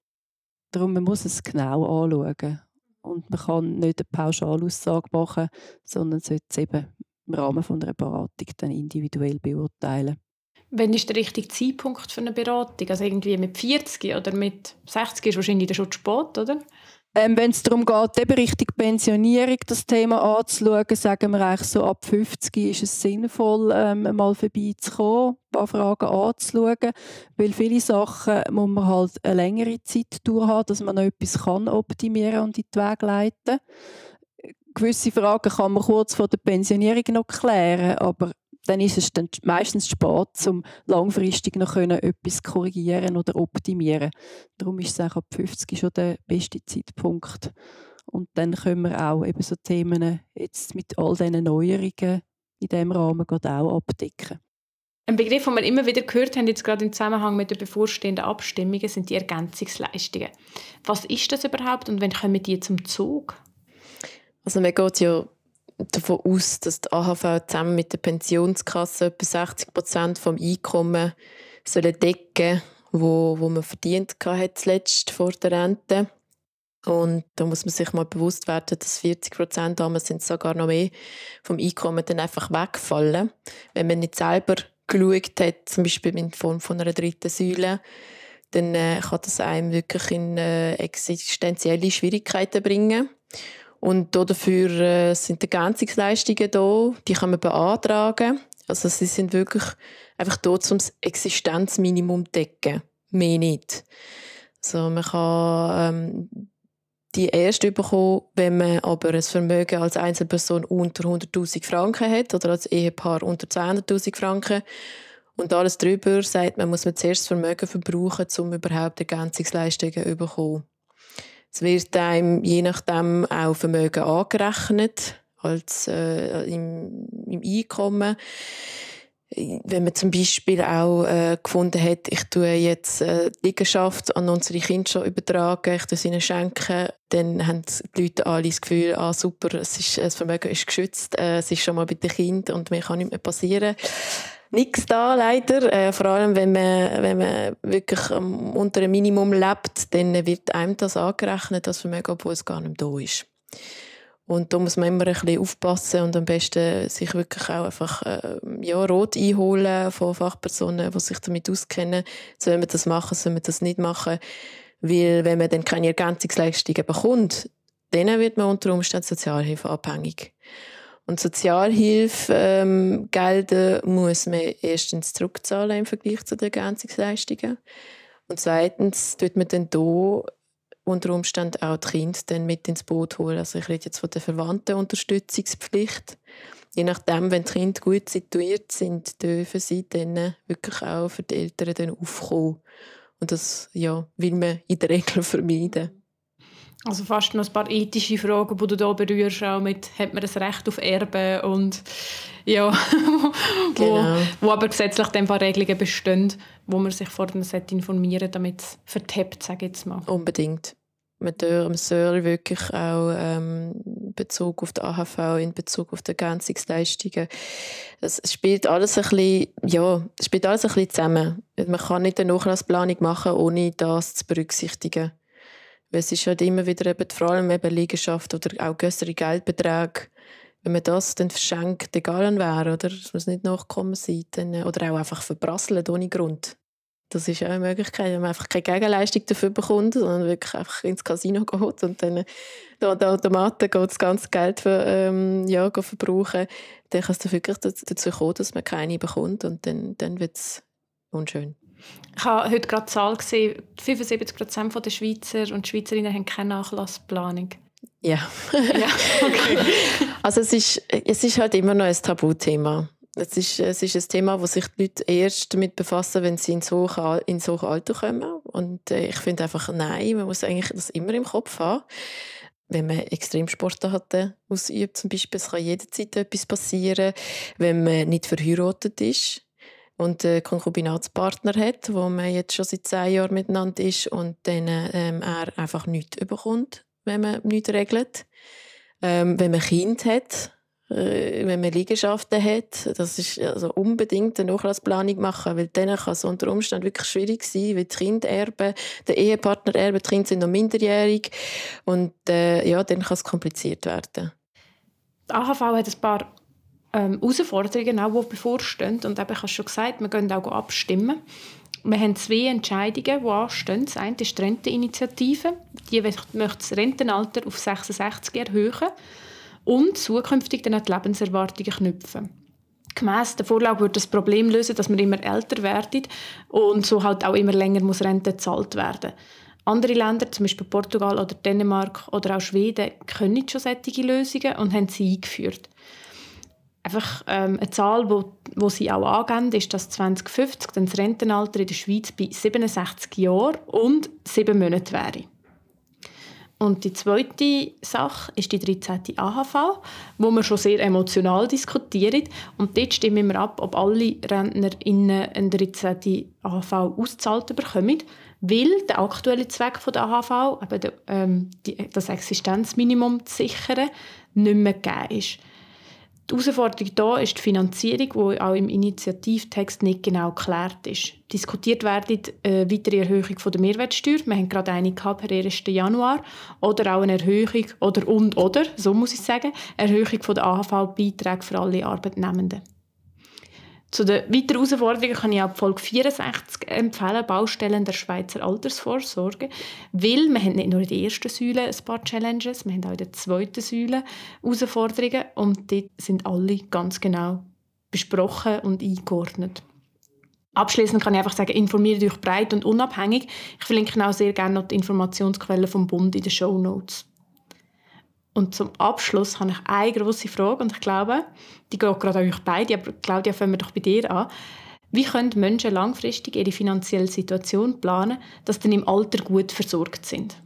Darum man muss es genau anschauen. Und man kann nicht eine Pauschalaussage machen, sondern sollte es eben im Rahmen von einer Beratung dann individuell beurteilen. Wann ist der richtige Zeitpunkt für eine Beratung? Also irgendwie mit 40 oder mit 60 ist wahrscheinlich schon zu spät, oder? Ähm, Wenn es darum geht, eben Richtung Pensionierung das Thema anzuschauen, sagen wir eigentlich so ab 50 ist es sinnvoll, ähm, mal vorbeizukommen, ein paar Fragen anzuschauen, weil viele Sachen muss man halt eine längere Zeit haben, dass man noch etwas kann optimieren und in die Wege leiten. Gewisse Fragen kann man kurz vor der Pensionierung noch klären, aber dann ist es dann meistens spät, um langfristig noch können etwas korrigieren oder optimieren. Darum ist es auch ab 50 schon der beste Zeitpunkt. Und dann können wir auch eben so Themen jetzt mit all diesen Neuerungen in diesem Rahmen auch abdecken. Ein Begriff, den wir immer wieder gehört haben, jetzt gerade im Zusammenhang mit den bevorstehenden Abstimmungen, sind die Ergänzungsleistungen. Was ist das überhaupt und wann kommen die zum Zug? Also man geht ja davon aus, dass die AHV zusammen mit der Pensionskasse etwa 60 Prozent vom Einkommen sollen decken wo, wo man verdient hat zuletzt vor der Rente. Und da muss man sich mal bewusst werden, dass 40 Prozent damals sind sogar noch mehr vom Einkommen dann einfach wegfallen. Wenn man nicht selber geschaut hat, zum Beispiel in Form von einer dritten Säule, dann äh, kann das einem wirklich in äh, existenzielle Schwierigkeiten bringen. Und dafür äh, sind Ergänzungsleistungen da, die kann man beantragen. Also sie sind wirklich einfach da, um das Existenzminimum zu decken. Mehr nicht. Also man kann ähm, die erst bekommen, wenn man aber ein Vermögen als Einzelperson unter 100'000 Franken hat oder als Ehepaar unter 200'000 Franken. Und alles darüber sagt man, muss man zuerst das Vermögen verbrauchen, um überhaupt Ergänzungsleistungen zu bekommen. Es wird einem je nachdem auch Vermögen angerechnet als äh, im, im Einkommen. Wenn man zum Beispiel auch äh, gefunden hat, ich tue jetzt äh, die Liegenschaft an unsere Kinder schon übertragen, ich tue sie ihnen schenken, dann haben die Leute alle das Gefühl, ah super, es ist, das Vermögen ist geschützt, äh, es ist schon mal bei den Kindern und mir kann nichts mehr passieren nichts da, leider. Äh, vor allem, wenn man, wenn man wirklich ähm, unter einem Minimum lebt, dann wird einem das angerechnet, das Vermögen, obwohl es gar nicht da ist. Und da muss man immer ein bisschen aufpassen und am besten sich wirklich auch einfach äh, ja, Rot einholen von Fachpersonen, die sich damit auskennen. Soll man das machen, soll man das nicht machen? Weil wenn man dann keine Ergänzungsleistungen bekommt, dann wird man unter Umständen Sozialhilfe abhängig. Und Sozialhilfegelder ähm, muss man erstens zurückzahlen im Vergleich zu den Ergänzungsleistungen. Und zweitens tut man dann hier unter Umständen auch die Kinder dann mit ins Boot holen. Also ich rede jetzt von der Verwandtenunterstützungspflicht. Je nachdem, wenn die Kinder gut situiert sind, dürfen sie dann wirklich auch für die Eltern dann aufkommen. Und das ja, will man in der Regel vermeiden. Also fast noch ein paar ethische Fragen, die du hier berührst, auch mit, hat man das Recht auf Erbe und ja, (laughs) genau. wo, wo aber gesetzlich dann Regelungen bestehen, wo man sich vor dem Set informieren damit es vertappt, sage ich jetzt mal. Unbedingt. Man soll wirklich auch ähm, in Bezug auf die AHV, in Bezug auf die Ergänzungsleistungen, es spielt alles ein bisschen, ja, es spielt alles ein bisschen zusammen. Man kann nicht eine Nachlassplanung machen, ohne das zu berücksichtigen. Weil es ist halt immer wieder eben, vor allem eben Liegenschaft oder auch größere Geldbeträge, wenn man das dann verschenkt, egal an wer, oder? Es nicht nachkommen sein, dann, äh, oder auch einfach verprasselt ohne Grund. Das ist auch eine Möglichkeit, wenn man einfach keine Gegenleistung dafür bekommt, sondern wirklich einfach ins Casino geht und dann da der Automaten geht das ganze Geld für, ähm, ja, verbrauchen, dann kann es wirklich dazu kommen, dass man keine bekommt und dann, dann wird es unschön. Ich habe heute gerade die Zahl gesehen, 75% der Schweizer und Schweizerinnen haben keine Nachlassplanung. Ja. ja okay. (laughs) also es ist, es ist halt immer noch ein Tabuthema. Es ist, es ist ein Thema, wo sich die Leute erst damit befassen, wenn sie in so in so Alter kommen. Und äh, ich finde einfach, nein, man muss eigentlich das immer im Kopf haben. Wenn man Extremsportarten ausübt, zum Beispiel, es kann jederzeit etwas passieren. Wenn man nicht verheiratet ist, und einen Konkubinatspartner hat, wo man jetzt schon seit zehn Jahren miteinander ist und dann ähm, er einfach nichts bekommt, wenn man nichts regelt. Ähm, wenn man Kind hat, äh, wenn man Liegenschaften hat, das ist also unbedingt eine Nachlassplanung machen, weil dann kann es unter Umständen wirklich schwierig sein, weil die Kinder erben, der Ehepartner erben, die Kinder sind noch minderjährig und äh, ja, dann kann es kompliziert werden. Die AHV hat ein paar ähm, Herausforderungen, auch, die bevorstehen. Und eben, ich habe schon gesagt, wir gehen auch abstimmen. Wir haben zwei Entscheidungen, die anstehen. Das eine ist die Renteninitiative. Die möchte das Rentenalter auf 66 erhöhen und zukünftig dann die Lebenserwartungen knüpfen. Gemäss der Vorlage würde das Problem lösen, dass wir immer älter werden und so halt auch immer länger muss Rente gezahlt werden. Andere Länder, zum Beispiel Portugal oder Dänemark oder auch Schweden, können schon solche Lösungen und haben sie eingeführt einfach ähm, eine Zahl, wo, wo sie auch angeben, ist, dass 2050 dann das Rentenalter in der Schweiz bei 67 Jahren und 7 Monaten wäre. Und die zweite Sache ist die 13. AHV, wo wir schon sehr emotional diskutieren. Und dort stimmen wir ab, ob alle RentnerInnen eine 13. AHV ausgezahlt bekommen, weil der aktuelle Zweck der AHV, eben ähm, das Existenzminimum zu sichern, nicht mehr gegeben ist. Die Herausforderung hier ist die Finanzierung, die auch im Initiativtext nicht genau geklärt ist. Diskutiert wird eine äh, weitere Erhöhung der Mehrwertsteuer. Wir haben gerade eine per 1. Januar. Oder auch eine Erhöhung, oder und oder, so muss ich sagen, Erhöhung der AHV-Beiträge für alle Arbeitnehmenden. Zu den weiteren Herausforderungen kann ich auch Folge 64 empfehlen, Baustellen der Schweizer Altersvorsorge, weil wir haben nicht nur in der ersten Säule ein paar Challenges, wir haben auch in der zweiten Säule Herausforderungen und dort sind alle ganz genau besprochen und eingeordnet. Abschließend kann ich einfach sagen, informiert euch breit und unabhängig. Ich verlinke auch sehr gerne noch die Informationsquellen vom Bund in den Show Notes. Und zum Abschluss habe ich eine grosse Frage und ich glaube, die geht gerade an euch beide, aber Claudia, fangen wir doch bei dir an. Wie können Menschen langfristig ihre finanzielle Situation planen, dass sie dann im Alter gut versorgt sind?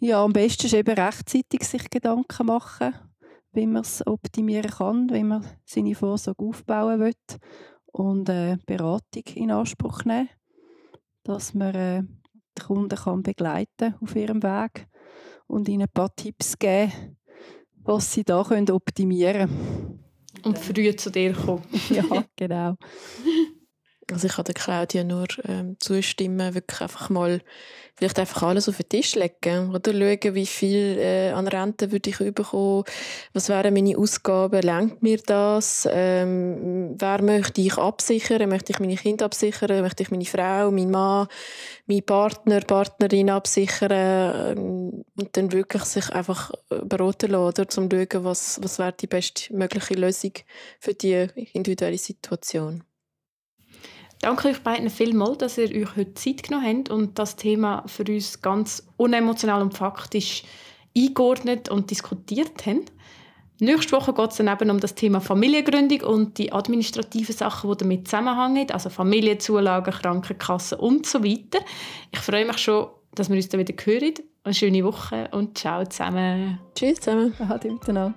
Ja, am besten ist eben rechtzeitig sich Gedanken machen, wie man es optimieren kann, wie man seine Vorsorge aufbauen will und äh, Beratung in Anspruch nehmen, dass man äh, die Kunden kann begleiten auf ihrem Weg und ihnen ein paar Tipps geben, was sie da können optimieren können. Und früh zu dir kommen. (laughs) ja, genau. (laughs) Also ich kann der Claudia nur ähm, zustimmen, wirklich einfach mal vielleicht einfach alles auf den Tisch legen oder schauen, wie viel äh, an Rente würde ich bekommen, was wären meine Ausgaben, lenkt mir das, ähm, wer möchte ich absichern, möchte ich meine Kinder absichern, möchte ich meine Frau, meinen Mann, meinen Partner, Partnerin absichern ähm, und dann wirklich sich einfach beraten lassen, um zu schauen, was, was wäre die beste mögliche Lösung für die individuelle Situation. Danke euch beiden vielmals, dass ihr euch heute Zeit genommen habt und das Thema für uns ganz unemotional und faktisch eingeordnet und diskutiert habt. Nächste Woche geht es dann eben um das Thema Familiengründung und die administrativen Sachen, die damit zusammenhängen, also Familienzulagen, Krankenkassen und so weiter. Ich freue mich schon, dass wir uns dann wieder hören. Eine schöne Woche und ciao zusammen. Tschüss zusammen. Ade miteinander.